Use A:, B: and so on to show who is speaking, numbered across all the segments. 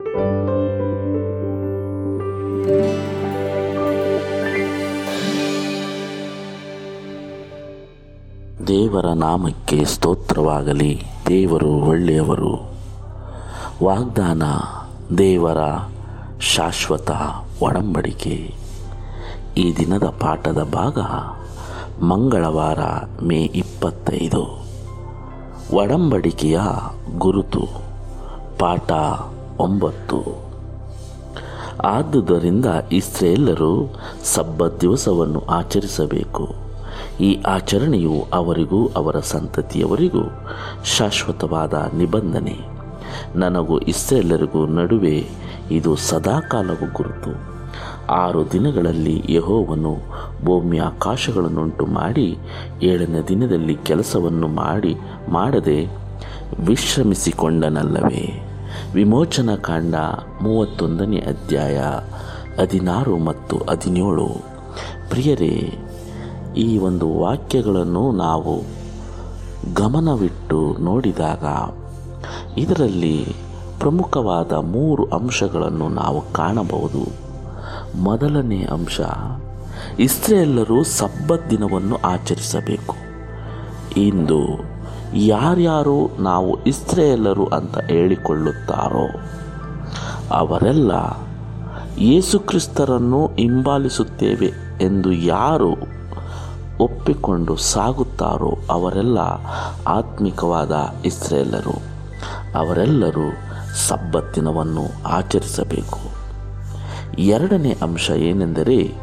A: ದೇವರ ನಾಮಕ್ಕೆ ಸ್ತೋತ್ರವಾಗಲಿ. ದೇವರು ಒಳ್ಳೆಯವರು. ವಾಗ್ದಾನ ದೇವರ ಶಾಶ್ವತ ಒಡಂಬಡಿಕೆ. ಈ ದಿನದ ಪಾಠದ ಭಾಗ ಮಂಗಳವಾರ ಮೇ ಇಪ್ಪತ್ತೈದು. ಒಡಂಬಡಿಕೆಯ ಗುರುತು. ಪಾಠ ಒಂಬತ್ತು. ಆದುದರಿಂದ ಇಸ್ರೇಲರು ಸಬ್ಬ ದಿವಸವನ್ನು ಆಚರಿಸಬೇಕು. ಈ ಆಚರಣೆಯು ಅವರಿಗೂ ಅವರ ಸಂತತಿಯವರಿಗೂ ಶಾಶ್ವತವಾದ ನಿಬಂಧನೆ. ನನಗೂ ಇಸ್ರೇಲರಿಗೂ ನಡುವೆ ಇದು ಸದಾಕಾಲವು ಗುರುತು. ಆರು ದಿನಗಳಲ್ಲಿ ಯಹೋವನು ಭೂಮಿ ಆಕಾಶಗಳನ್ನುಂಟು ಮಾಡಿ ಏಳನೇ ದಿನದಲ್ಲಿ ಕೆಲಸವನ್ನು ಮಾಡಿ ಮಾಡದೆ ವಿಶ್ರಮಿಸಿಕೊಂಡನಲ್ಲವೇ. ವಿಮೋಚನಾ ಕಾಂಡ ಮೂವತ್ತೊಂದನೇ ಅಧ್ಯಾಯ ಹದಿನಾರು ಮತ್ತು ಹದಿನೇಳು. ಪ್ರಿಯರೇ, ಈ ಒಂದು ವಾಕ್ಯಗಳನ್ನು ನಾವು ಗಮನವಿಟ್ಟು ನೋಡಿದಾಗ ಇದರಲ್ಲಿ ಪ್ರಮುಖವಾದ ಮೂರು ಅಂಶಗಳನ್ನು ನಾವು ಕಾಣಬಹುದು. ಮೊದಲನೇ ಅಂಶ ಇಸ್ರೇಲ್ಲರೂ ಸಬ್ಬತ್ ದಿನವನ್ನು ಆಚರಿಸಬೇಕು. ಇಂದು ಯಾರ್ಯಾರು ನಾವು ಇಸ್ರೇಲರು ಅಂತ ಹೇಳಿಕೊಳ್ಳುತ್ತಾರೋ, ಅವರೆಲ್ಲ ಯೇಸುಕ್ರಿಸ್ತರನ್ನು ಹಿಂಬಾಲಿಸುತ್ತೇವೆ ಎಂದು ಯಾರು ಒಪ್ಪಿಕೊಂಡು ಸಾಗುತ್ತಾರೋ, ಅವರೆಲ್ಲ ಆತ್ಮಿಕವಾದ ಇಸ್ರೇಲರು. ಅವರೆಲ್ಲರೂ ಸಬ್ಬತ್ತಿನವನ್ನು ಆಚರಿಸಬೇಕು. ಎರಡನೇ ಅಂಶ ಏನೆಂದರೆ,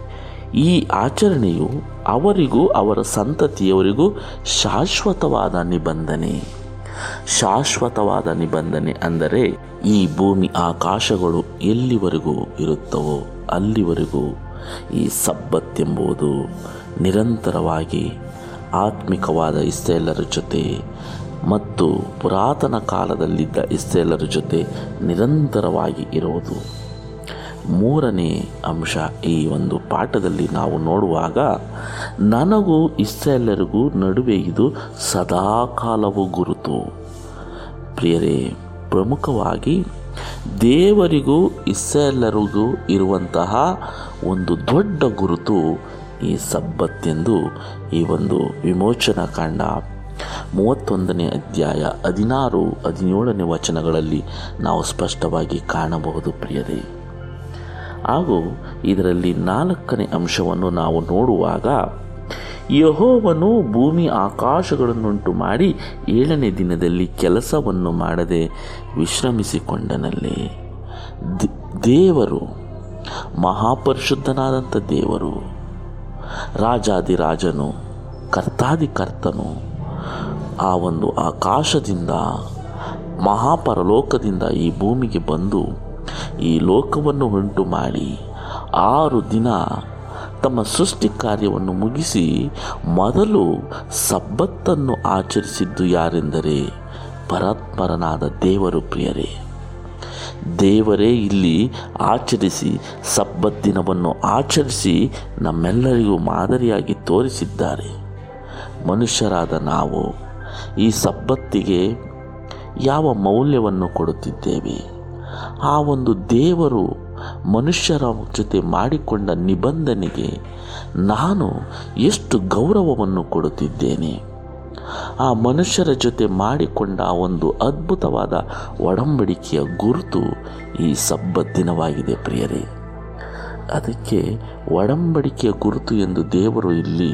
A: ಈ ಆಚರಣೆಯು ಅವರಿಗೂ, ಅವರ ಸಂತತಿಯವರಿಗೂ ಶಾಶ್ವತವಾದ ನಿಬಂಧನೆ. ಶಾಶ್ವತವಾದ ನಿಬಂಧನೆ ಅಂದರೆ ಈ ಭೂಮಿ ಆಕಾಶಗಳು ಎಲ್ಲಿವರೆಗೂ ಇರುತ್ತವೋ ಅಲ್ಲಿವರೆಗೂ ಈ ಸಬ್ಬತ್ತೆಂಬುದು ನಿರಂತರವಾಗಿ ಆತ್ಮಿಕವಾದ ಇಸ್ರೇಲರ ಜೊತೆ ಮತ್ತು ಪುರಾತನ ಕಾಲದಲ್ಲಿದ್ದ ಇಸ್ರೇಲರ ಜೊತೆ ನಿರಂತರವಾಗಿ ಇರುವುದು. ಮೂರನೇ ಅಂಶ ಈ ಒಂದು ಪಾಠದಲ್ಲಿ ನಾವು ನೋಡುವಾಗ, ನನಗೂ ಇಸ್ರೇಲರಿಗೂ ನಡುವೆ ಇದು ಸದಾಕಾಲವು ಗುರುತು. ಪ್ರಿಯರೇ, ಪ್ರಮುಖವಾಗಿ ದೇವರಿಗೂ ಇಸ್ರೇಲರಿಗೂ ಇರುವಂತಹ ಒಂದು ದೊಡ್ಡ ಗುರುತು ಈ ಸಬ್ಬತ್ತೆಂದು ಈ ಒಂದು ವಿಮೋಚನಾ ಕಾಂಡ. ಮೂವತ್ತೊಂದನೇ ಅಧ್ಯಾಯ ಹದಿನಾರು, ಹದಿನೇಳನೇ ವಚನಗಳಲ್ಲಿ ನಾವು ಸ್ಪಷ್ಟವಾಗಿ ಕಾಣಬಹುದು ಪ್ರಿಯರೇ. ಹಾಗೂ ಇದರಲ್ಲಿ ನಾಲ್ಕನೇ ಅಂಶವನ್ನು ನಾವು ನೋಡುವಾಗ ಯಹೋವನು ಭೂಮಿ ಆಕಾಶಗಳನ್ನುಂಟು ಮಾಡಿ ಏಳನೇ ದಿನದಲ್ಲಿ ಕೆಲಸವನ್ನು ಮಾಡದೆ ವಿಶ್ರಮಿಸಿಕೊಂಡನಲ್ಲಿ. ದೇವರು, ಮಹಾಪರಿಶುದ್ಧನಾದಂಥ ದೇವರು ರಾಜಾದಿರಾಜನು ಕರ್ತಾದಿ ಕರ್ತನು ಆ ಒಂದು ಆಕಾಶದಿಂದ, ಮಹಾಪರಲೋಕದಿಂದ ಈ ಭೂಮಿಗೆ ಬಂದು ಈ ಲೋಕವನ್ನು ಉಂಟು ಮಾಡಿ ಆರು ದಿನ ತಮ್ಮ ಸೃಷ್ಟಿ ಕಾರ್ಯವನ್ನು ಮುಗಿಸಿ ಮೊದಲು ಸಬ್ಬತ್ತನ್ನು ಆಚರಿಸಿದ್ದು ಯಾರೆಂದರೆ ಪರಾತ್ಮರನಾದ ದೇವರು ಪ್ರಿಯರೇ. ದೇವರೇ ಇಲ್ಲಿ ಆಚರಿಸಿ ಸಬ್ಬತ್ತಿನವನ್ನು ಆಚರಿಸಿ ನಮ್ಮೆಲ್ಲರಿಗೂ ಮಾದರಿಯಾಗಿ ತೋರಿಸಿದ್ದಾರೆ. ಮನುಷ್ಯರಾದ ನಾವು ಈ ಸಬ್ಬತ್ತಿಗೆ ಯಾವ ಮೌಲ್ಯವನ್ನು ಕೊಡುತ್ತಿದ್ದೇವೆ? ಆ ಒಂದು ದೇವರು ಮನುಷ್ಯರ ಜೊತೆ ಮಾಡಿಕೊಂಡ ನಿಬಂಧನೆಗೆ ನಾನು ಎಷ್ಟು ಗೌರವವನ್ನು ಕೊಡುತ್ತಿದ್ದೇನೆ. ಆ ಮನುಷ್ಯರ ಜೊತೆ ಮಾಡಿಕೊಂಡ ಒಂದು ಅದ್ಭುತವಾದ ಒಡಂಬಡಿಕೆಯ ಗುರುತು ಈ ಸಬ್ಬತ್ ದಿನವಾಗಿದೆ ಪ್ರಿಯರೇ. ಅದಕ್ಕೆ ಒಡಂಬಡಿಕೆಯ ಗುರುತು ಎಂದು ದೇವರು ಇಲ್ಲಿ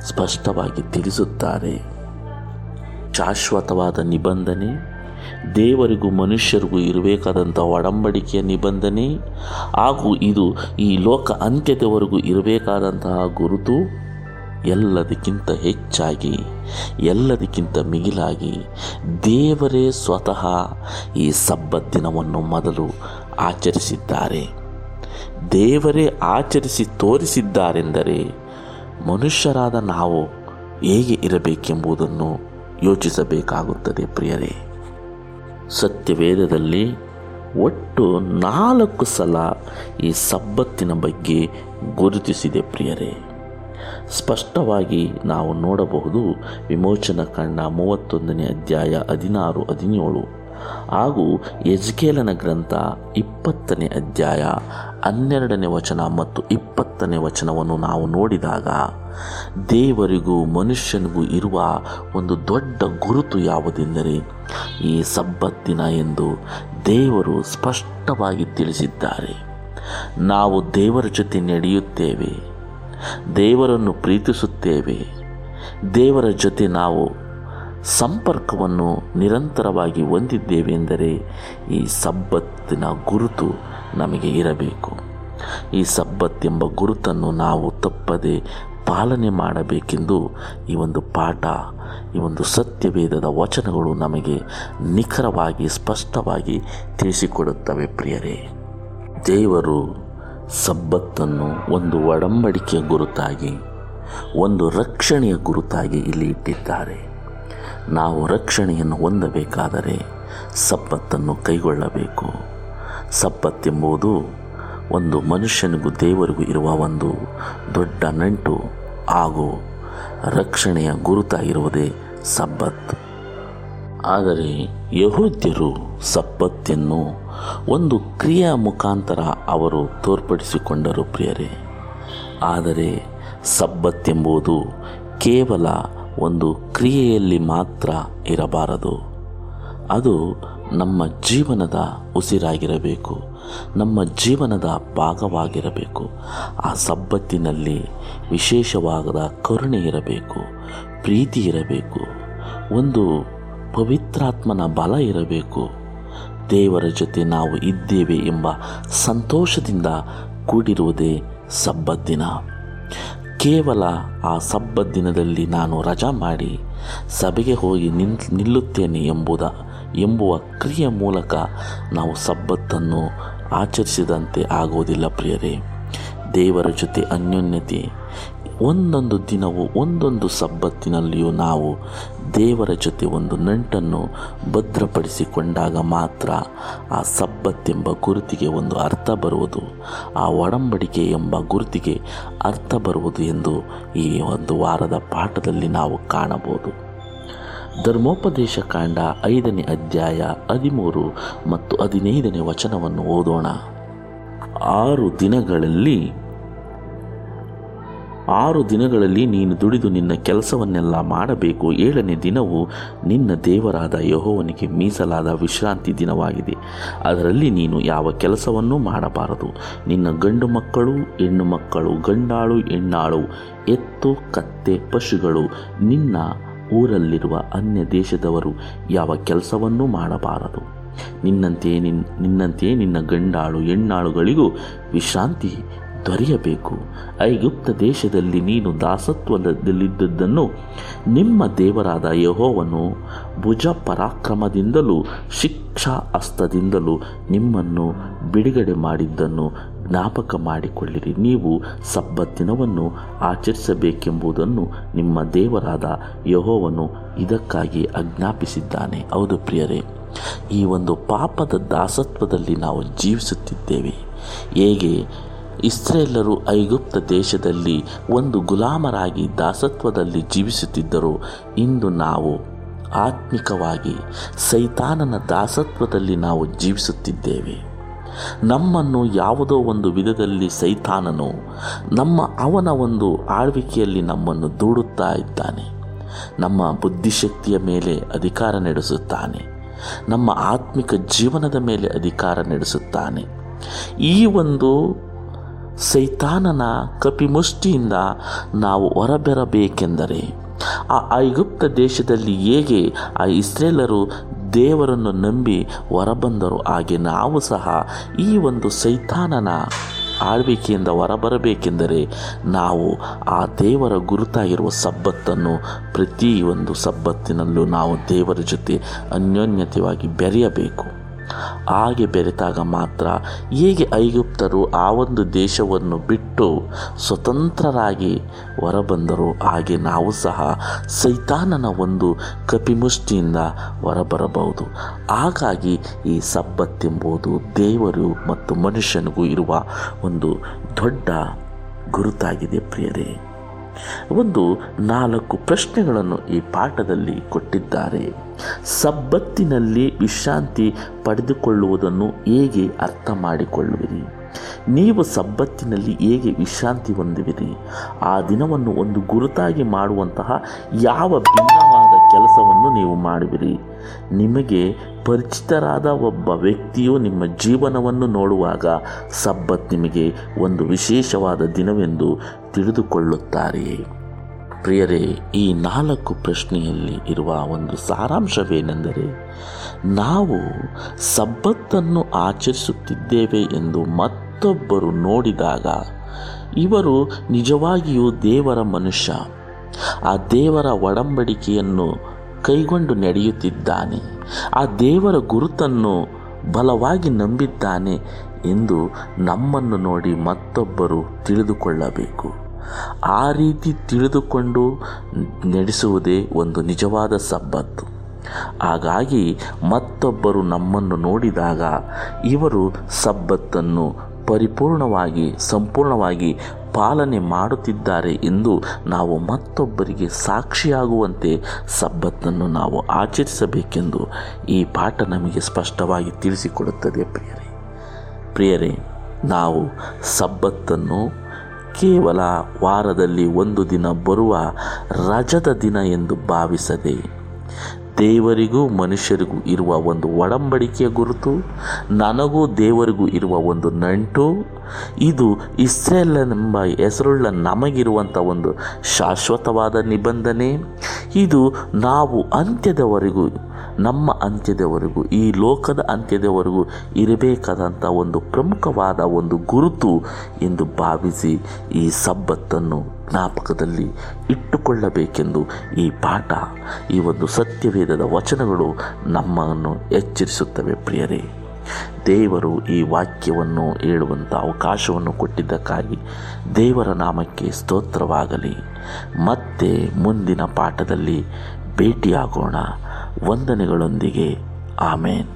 A: ಸ್ಪಷ್ಟವಾಗಿ ತಿಳಿಸುತ್ತಾರೆ. ಶಾಶ್ವತವಾದ ನಿಬಂಧನೆ ದೇವರಿಗೂ ಮನುಷ್ಯರಿಗೂ ಇರಬೇಕಾದಂಥ ಒಡಂಬಡಿಕೆಯ ನಿಬಂಧನೆ ಹಾಗೂ ಇದು ಈ ಲೋಕ ಅಂತ್ಯದವರೆಗೂ ಇರಬೇಕಾದಂತಹ ಗುರುತು ಎಲ್ಲದಕ್ಕಿಂತ ಹೆಚ್ಚಾಗಿ, ಎಲ್ಲದಕ್ಕಿಂತ ಮಿಗಿಲಾಗಿ ದೇವರೇ ಸ್ವತಃ ಈ ಸಬ್ಬತ್ ದಿನವನ್ನು ಮೊದಲು ಆಚರಿಸಿದ್ದಾರೆ. ದೇವರೇ ಆಚರಿಸಿ ತೋರಿಸಿದ್ದಾರೆಂದರೆ ಮನುಷ್ಯರಾದ ನಾವು ಹೇಗೆ ಇರಬೇಕೆಂಬುದನ್ನು ಯೋಚಿಸಬೇಕಾಗುತ್ತದೆ ಪ್ರಿಯರೇ. ಸತ್ಯವೇದದಲ್ಲಿ ಒಟ್ಟು ನಾಲ್ಕು ಸಲ ಈ ಸಬ್ಬತ್ತಿನ ಬಗ್ಗೆ ಗುರುತಿಸಿದೆ ಪ್ರಿಯರೇ. ಸ್ಪಷ್ಟವಾಗಿ ನಾವು ನೋಡಬಹುದು ವಿಮೋಚನ ಕಂಡ ಮೂವತ್ತೊಂದನೇ ಅಧ್ಯಾಯ ಹದಿನಾರು ಹದಿನೇಳು. ಹಾಗೂ ಯಜ್ಕೇಲನ ಗ್ರಂಥ ಇಪ್ಪತ್ತನೇ ಅಧ್ಯಾಯ ಹನ್ನೆರಡನೇ ವಚನ ಮತ್ತು ಇಪ್ಪತ್ತನೇ ವಚನವನ್ನು ನಾವು ನೋಡಿದಾಗ ದೇವರಿಗೂ ಮನುಷ್ಯನಿಗೂ ಇರುವ ಒಂದು ದೊಡ್ಡ ಗುರುತು ಯಾವುದೆಂದರೆ ಈ ಸಬ್ಬತ್ತಿನ ಎಂದು ದೇವರು ಸ್ಪಷ್ಟವಾಗಿ ತಿಳಿಸಿದ್ದಾರೆ. ನಾವು ದೇವರ ಜೊತೆ ನಡೆಯುತ್ತೇವೆ, ದೇವರನ್ನು ಪ್ರೀತಿಸುತ್ತೇವೆ, ದೇವರ ಜೊತೆ ನಾವು ಸಂಪರ್ಕವನ್ನು ನಿರಂತರವಾಗಿ ಹೊಂದಿದ್ದೇವೆಂದರೆ ಈ ಸಬ್ಬತ್ತಿನ ಗುರುತು ನಮಗೆ ಇರಬೇಕು. ಈ ಸಬ್ಬತ್ತೆಂಬ ಗುರುತನ್ನು ನಾವು ತಪ್ಪದೆ ಪಾಲನೆ ಮಾಡಬೇಕೆಂದು ಈ ಒಂದು ಪಾಠ, ಈ ಒಂದು ಸತ್ಯವೇದದ ವಚನಗಳು ನಮಗೆ ನಿಖರವಾಗಿ, ಸ್ಪಷ್ಟವಾಗಿ ತಿಳಿಸಿಕೊಡುತ್ತವೆ ಪ್ರಿಯರೇ. ದೇವರು ಸಬ್ಬತ್ತನ್ನು ಒಂದು ಒಡಂಬಡಿಕೆಯ ಗುರುತಾಗಿ, ಒಂದು ರಕ್ಷಣೆಯ ಗುರುತಾಗಿ ಇಲ್ಲಿ ಇಟ್ಟಿದ್ದಾರೆ. ನಾವು ರಕ್ಷಣೆಯನ್ನು ಹೊಂದಬೇಕಾದರೆ ಸಬ್ಬತ್ತನ್ನು ಕೈಗೊಳ್ಳಬೇಕು. ಸಬ್ಬತ್ತೆಂಬುದು ಒಂದು ಮನುಷ್ಯನಿಗೂ ದೇವರಿಗೂ ಇರುವ ಒಂದು ದೊಡ್ಡ ನಂಟು ಹಾಗೂ ರಕ್ಷಣೆಯ ಗುರುತಾಗಿರುವುದೇ ಸಬ್ಬತ್. ಆದರೆ ಯಹೋದ್ಯರು ಸಬ್ಬತ್ತನ್ನು ಒಂದು ಕ್ರಿಯಾ ಮುಖಾಂತರ ಅವರು ತೋರ್ಪಡಿಸಿಕೊಂಡರು ಪ್ರಿಯರೇ. ಆದರೆ ಸಬ್ಬತ್ತೆಂಬುದು ಕೇವಲ ಒಂದು ಕ್ರಿಯೆಯಲ್ಲಿ ಮಾತ್ರ ಇರಬಾರದು. ಅದು ನಮ್ಮ ಜೀವನದ ಉಸಿರಾಗಿರಬೇಕು. ನಮ್ಮ ಜೀವನದ ಭಾಗವಾಗಿರಬೇಕು. ಆ ಸಬ್ಬತ್ತಿನಲ್ಲಿ ವಿಶೇಷವಾದ ಕರುಣೆ ಇರಬೇಕು. ಪ್ರೀತಿ ಇರಬೇಕು. ಒಂದು ಪವಿತ್ರಾತ್ಮನ ಬಲ ಇರಬೇಕು. ದೇವರ ಜೊತೆ ನಾವು ಇದ್ದೇವೆ ಎಂಬ ಸಂತೋಷದಿಂದ ಕೂಡಿರುವುದೇ ಸಬ್ಬದ್ದಿನ ಕೇವಲ ಆ ಸಬ್ಬದ್ದಿನದಲ್ಲಿ ನಾನು ರಜಾ ಮಾಡಿ ಸಭೆಗೆ ಹೋಗಿ ನಿನ್, ನಿಲ್ಲುತ್ತೇನೆ ಎಂಬುದ, ಎಂಬುವ ಕ್ರಿಯೆ ಮೂಲಕ ನಾವು ಸಬ್ಬತ್ತನ್ನು ಆಚರಿಸಿದಂತೆ ಆಗುವುದಿಲ್ಲ ಪ್ರಿಯರೇ. ದೇವರ ಜೊತೆ ಅನ್ಯೋನ್ಯತೆ ಒಂದೊಂದು ದಿನವೂ, ಒಂದೊಂದು ಸಬ್ಬತ್ತಿನಲ್ಲಿಯೂ ನಾವು ದೇವರ ಜೊತೆ ಒಂದು ನಂಟನ್ನು ಭದ್ರಪಡಿಸಿಕೊಂಡಾಗ ಮಾತ್ರ ಆ ಸಬ್ಬತ್ತೆಂಬ ಗುರುತಿಗೆ ಒಂದು ಅರ್ಥ ಬರುವುದು, ಆ ಒಡಂಬಡಿಕೆ ಎಂಬ ಗುರುತಿಗೆ ಅರ್ಥ ಬರುವುದು ಎಂದು ಈ ಒಂದು ವಾರದ ಪಾಠದಲ್ಲಿ ನಾವು ಕಾಣಬಹುದು. ಧರ್ಮೋಪದೇಶ ಕಾಂಡ ಐದನೇ ಅಧ್ಯಾಯ ಹದಿಮೂರು ಮತ್ತು ಹದಿನೈದನೇ ವಚನವನ್ನು ಓದೋಣ. ಆರು ದಿನಗಳಲ್ಲಿ ಆರು ದಿನಗಳಲ್ಲಿ ನೀನು ದುಡಿದು ನಿನ್ನ ಕೆಲಸವನ್ನೆಲ್ಲ ಮಾಡಬೇಕು. ಏಳನೇ ದಿನವು ನಿನ್ನ ದೇವರಾದ ಯಹೋವನಿಗೆ ಮೀಸಲಾದ ವಿಶ್ರಾಂತಿ ದಿನವಾಗಿದೆ. ಅದರಲ್ಲಿ ನೀನು ಯಾವ ಕೆಲಸವನ್ನೂ ಮಾಡಬಾರದು. ನಿನ್ನ ಗಂಡು ಮಕ್ಕಳು, ಹೆಣ್ಣು ಮಕ್ಕಳು, ಗಂಡಾಳು, ಹೆಣ್ಣಾಳು, ಎತ್ತು, ಕತ್ತೆ, ಪಶುಗಳು, ನಿನ್ನ ಊರಲ್ಲಿರುವ ಅನ್ಯ ದೇಶದವರು ಯಾವ ಕೆಲಸವನ್ನೂ ಮಾಡಬಾರದು. ನಿನ್ನಂತೆಯೇ ನಿನ್ನ ನಿನ್ನಂತೆಯೇ ನಿನ್ನ ಗಂಡಾಳು, ಹೆಣ್ಣಾಳುಗಳಿಗೂ ವಿಶ್ರಾಂತಿ ದೊರೆಯಬೇಕು. ಐಗುಪ್ತ ದೇಶದಲ್ಲಿ ನೀನು ದಾಸತ್ವದಲ್ಲಿದ್ದದ್ದನ್ನು ನಿಮ್ಮ ದೇವರಾದ ಯಹೋವನು ಭುಜ ಪರಾಕ್ರಮದಿಂದಲೂ ಶಿಕ್ಷಾ ಹಸ್ತದಿಂದಲೂ ನಿಮ್ಮನ್ನು ಬಿಡುಗಡೆ ಮಾಡಿದ್ದನ್ನು ಜ್ಞಾಪಕ ಮಾಡಿಕೊಳ್ಳಿರಿ ನೀವು ಸಬ್ಬತ್ತಿನವನ್ನು ಆಚರಿಸಬೇಕೆಂಬುದನ್ನು ನಿಮ್ಮ ದೇವರಾದ ಯಹೋವನು ಇದಕ್ಕಾಗಿ ಅಜ್ಞಾಪಿಸಿದ್ದಾನೆ ಹೌದು ಪ್ರಿಯರೇ, ಈ ಒಂದು ಪಾಪದ ದಾಸತ್ವದಲ್ಲಿ ನಾವು ಜೀವಿಸುತ್ತಿದ್ದೇವೆ. ಹೇಗೆ? ಇಸ್ರೇಲರು ಐಗುಪ್ತ ದೇಶದಲ್ಲಿ ಒಂದು ಗುಲಾಮರಾಗಿ ದಾಸತ್ವದಲ್ಲಿ ಜೀವಿಸುತ್ತಿದ್ದರು. ಇಂದು ನಾವು ಆತ್ಮಿಕವಾಗಿ ಸೈತಾನನ ದಾಸತ್ವದಲ್ಲಿ ನಾವು ಜೀವಿಸುತ್ತಿದ್ದೇವೆ. ನಮ್ಮನ್ನು ಯಾವುದೋ ಒಂದು ವಿಧದಲ್ಲಿ ಸೈತಾನನು ನಮ್ಮ ಅವನ ಒಂದು ಆಳ್ವಿಕೆಯಲ್ಲಿ ನಮ್ಮನ್ನು ದೂಡುತ್ತಾ ಇದ್ದಾನೆ. ನಮ್ಮ ಬುದ್ಧಿಶಕ್ತಿಯ ಮೇಲೆ ಅಧಿಕಾರ ನಡೆಸುತ್ತಾನೆ. ನಮ್ಮ ಆತ್ಮಿಕ ಜೀವನದ ಮೇಲೆ ಅಧಿಕಾರ ನಡೆಸುತ್ತಾನೆ. ಈ ಒಂದು ಸೈತಾನನ ಕಪಿಮುಷ್ಟಿಯಿಂದ ನಾವು ಹೊರಬರಬೇಕೆಂದರೆ ಆ ಐಗುಪ್ತ ದೇಶದಲ್ಲಿ ಹೇಗೆ ಆ ಇಸ್ರೇಲರು ದೇವರನ್ನು ನಂಬಿ ಹೊರಬಂದರು, ಹಾಗೆ ನಾವು ಸಹ ಈ ಒಂದು ಸೈತಾನನ ಆಳ್ವಿಕೆಯಿಂದ ಹೊರಬರಬೇಕೆಂದರೆ ನಾವು ಆ ದೇವರ ಗುರುತಾಗಿರುವ ಸಬ್ಬತ್ತನ್ನು ಪ್ರತಿಯೊಂದು ಸಬ್ಬತ್ತಿನಲ್ಲೂ ನಾವು ದೇವರ ಜೊತೆ ಅನ್ಯೋನ್ಯತೆಯಾಗಿ ಬೆರೆಯಬೇಕು. ಹಾಗೆ ಬೆರೆತಾಗ ಮಾತ್ರ ಹೇಗೆ ಐಗುಪ್ತರು ಆ ಒಂದು ದೇಶವನ್ನು ಬಿಟ್ಟು ಸ್ವತಂತ್ರರಾಗಿ ಹೊರಬಂದರು ಹಾಗೆ ನಾವು ಸಹ ಸೈತಾನನ ಒಂದು ಕಪಿಮುಷ್ಟಿಯಿಂದ ಹೊರಬರಬಹುದು. ಹಾಗಾಗಿ ಈ ಸಬ್ಬತ್ತೆಂಬುದು ದೇವರು ಮತ್ತು ಮನುಷ್ಯನಿಗೂ ಇರುವ ಒಂದು ದೊಡ್ಡ ಗುರುತಾಗಿದೆ ಪ್ರಿಯರೇ. ಒಂದು ನಾಲ್ಕು ಪ್ರಶ್ನೆಗಳನ್ನು ಈ ಪಾಠದಲ್ಲಿ ಕೊಟ್ಟಿದ್ದಾರೆ. ಸಬ್ಬತ್ತಿನಲ್ಲಿ ವಿಶ್ರಾಂತಿ ಪಡೆದುಕೊಳ್ಳುವುದನ್ನು ಹೇಗೆ ಅರ್ಥ ಮಾಡಿಕೊಳ್ಳುವಿರಿ ನೀವು ಸಬ್ಬತ್ತಿನಲ್ಲಿ ಹೇಗೆ ವಿಶ್ರಾಂತಿ ಹೊಂದುವಿರಿ? ಆ ದಿನವನ್ನು ಒಂದು ಗುರುತಾಗಿ ಮಾಡುವಂತಹ ಯಾವ ಭಿನ್ನವಾದ ಕೆಲಸವನ್ನು ನೀವು ಮಾಡುವಿರಿ? ನಿಮಗೆ ಪರಿಚಿತರಾದ ಒಬ್ಬ ವ್ಯಕ್ತಿಯು ನಿಮ್ಮ ಜೀವನವನ್ನು ನೋಡುವಾಗ ಸಬ್ಬತ್ ನಿಮಗೆ ಒಂದು ವಿಶೇಷವಾದ ದಿನವೆಂದು ತಿಳಿದುಕೊಳ್ಳುತ್ತಾರೆ. ಪ್ರಿಯರೇ, ಈ ನಾಲ್ಕು ಪ್ರಶ್ನೆಯಲ್ಲಿ ಇರುವ ಒಂದು ಸಾರಾಂಶವೇನೆಂದರೆ, ನಾವು ಸಬ್ಬತ್ತನ್ನು ಆಚರಿಸುತ್ತಿದ್ದೇವೆ ಎಂದು ಮತ್ತೊಬ್ಬರು ನೋಡಿದಾಗ ಇವರು ನಿಜವಾಗಿಯೂ ದೇವರ ಮನುಷ್ಯ. ಆ ದೇವರ ಒಡಂಬಡಿಕೆಯನ್ನು ಕೈಗೊಂಡು ನಡೆಯುತ್ತಿದ್ದಾನೆ. ಆ ದೇವರ ಗುರುತನ್ನು ಬಲವಾಗಿ ನಂಬಿದ್ದಾನೆ ಎಂದು ನಮ್ಮನ್ನು ನೋಡಿ ಮತ್ತೊಬ್ಬರು ತಿಳಿದುಕೊಳ್ಳಬೇಕು. ಆ ರೀತಿ ತಿಳಿದುಕೊಂಡು ನಡೆಸುವುದೇ ಒಂದು ನಿಜವಾದ ಸಬ್ಬತ್ತು. ಹಾಗಾಗಿ ಮತ್ತೊಬ್ಬರು ನಮ್ಮನ್ನು ನೋಡಿದಾಗ ಇವರು ಸಬ್ಬತ್ತನ್ನು ಪರಿಪೂರ್ಣವಾಗಿ, ಸಂಪೂರ್ಣವಾಗಿ ಪಾಲನೆ ಮಾಡುತ್ತಿದ್ದಾರೆ ಎಂದು ನಾವು ಮತ್ತೊಬ್ಬರಿಗೆ ಸಾಕ್ಷಿಯಾಗುವಂತೆ ಸಬ್ಬತ್ತನ್ನು ನಾವು ಆಚರಿಸಬೇಕೆಂದು ಈ ಪಾಠ ನಮಗೆ ಸ್ಪಷ್ಟವಾಗಿ ತಿಳಿಸಿಕೊಡುತ್ತದೆ ಪ್ರಿಯರೇ. ಪ್ರಿಯರೇ, ನಾವು ಸಬ್ಬತ್ತನ್ನು ಕೇವಲ ವಾರದಲ್ಲಿ ಒಂದು ದಿನ ಬರುವ ರಜದ ದಿನ ಎಂದು ಭಾವಿಸದೆ ದೇವರಿಗೂ ಮನುಷ್ಯರಿಗೂ ಇರುವ ಒಂದು ಒಡಂಬಡಿಕೆಯ ಗುರುತು, ನನಗೂ ದೇವರಿಗೂ ಇರುವ ಒಂದು ನಂಟು. ಇದು ಇಸ್ರೇಲ್ ಎಂಬ ಹೆಸರುಳ್ಳ ನಮಗಿರುವಂಥ ಒಂದು ಶಾಶ್ವತವಾದ ನಿಬಂಧನೆ. ಇದು ನಾವು ಅಂತ್ಯದವರೆಗೂ, ನಮ್ಮ ಅಂತ್ಯದವರೆಗೂ, ಈ ಲೋಕದ ಅಂತ್ಯದವರೆಗೂ ಇರಬೇಕಾದಂಥ ಒಂದು ಪ್ರಮುಖವಾದ ಒಂದು ಗುರುತು ಎಂದು ಭಾವಿಸಿ ಈ ಸಬ್ಬತ್ತನ್ನು ಜ್ಞಾಪಕದಲ್ಲಿ ಇಟ್ಟುಕೊಳ್ಳಬೇಕೆಂದು ಈ ಪಾಠ, ಈ ಒಂದು ಸತ್ಯವೇದದ ವಚನಗಳು ನಮ್ಮನ್ನು ಎಚ್ಚರಿಸುತ್ತವೆ ಪ್ರಿಯರೇ. ದೇವರು ಈ ವಾಕ್ಯವನ್ನು ಹೇಳುವಂಥ ಅವಕಾಶವನ್ನು ಕೊಟ್ಟಿದ್ದಕ್ಕಾಗಿ ದೇವರ ನಾಮಕ್ಕೆ ಸ್ತೋತ್ರವಾಗಲಿ. ಮತ್ತೆ ಮುಂದಿನ ಪಾಠದಲ್ಲಿ ಭೇಟಿಯಾಗೋಣ. ವಂದನೆಗಳೊಂದಿಗೆ. ಆಮೇನ್.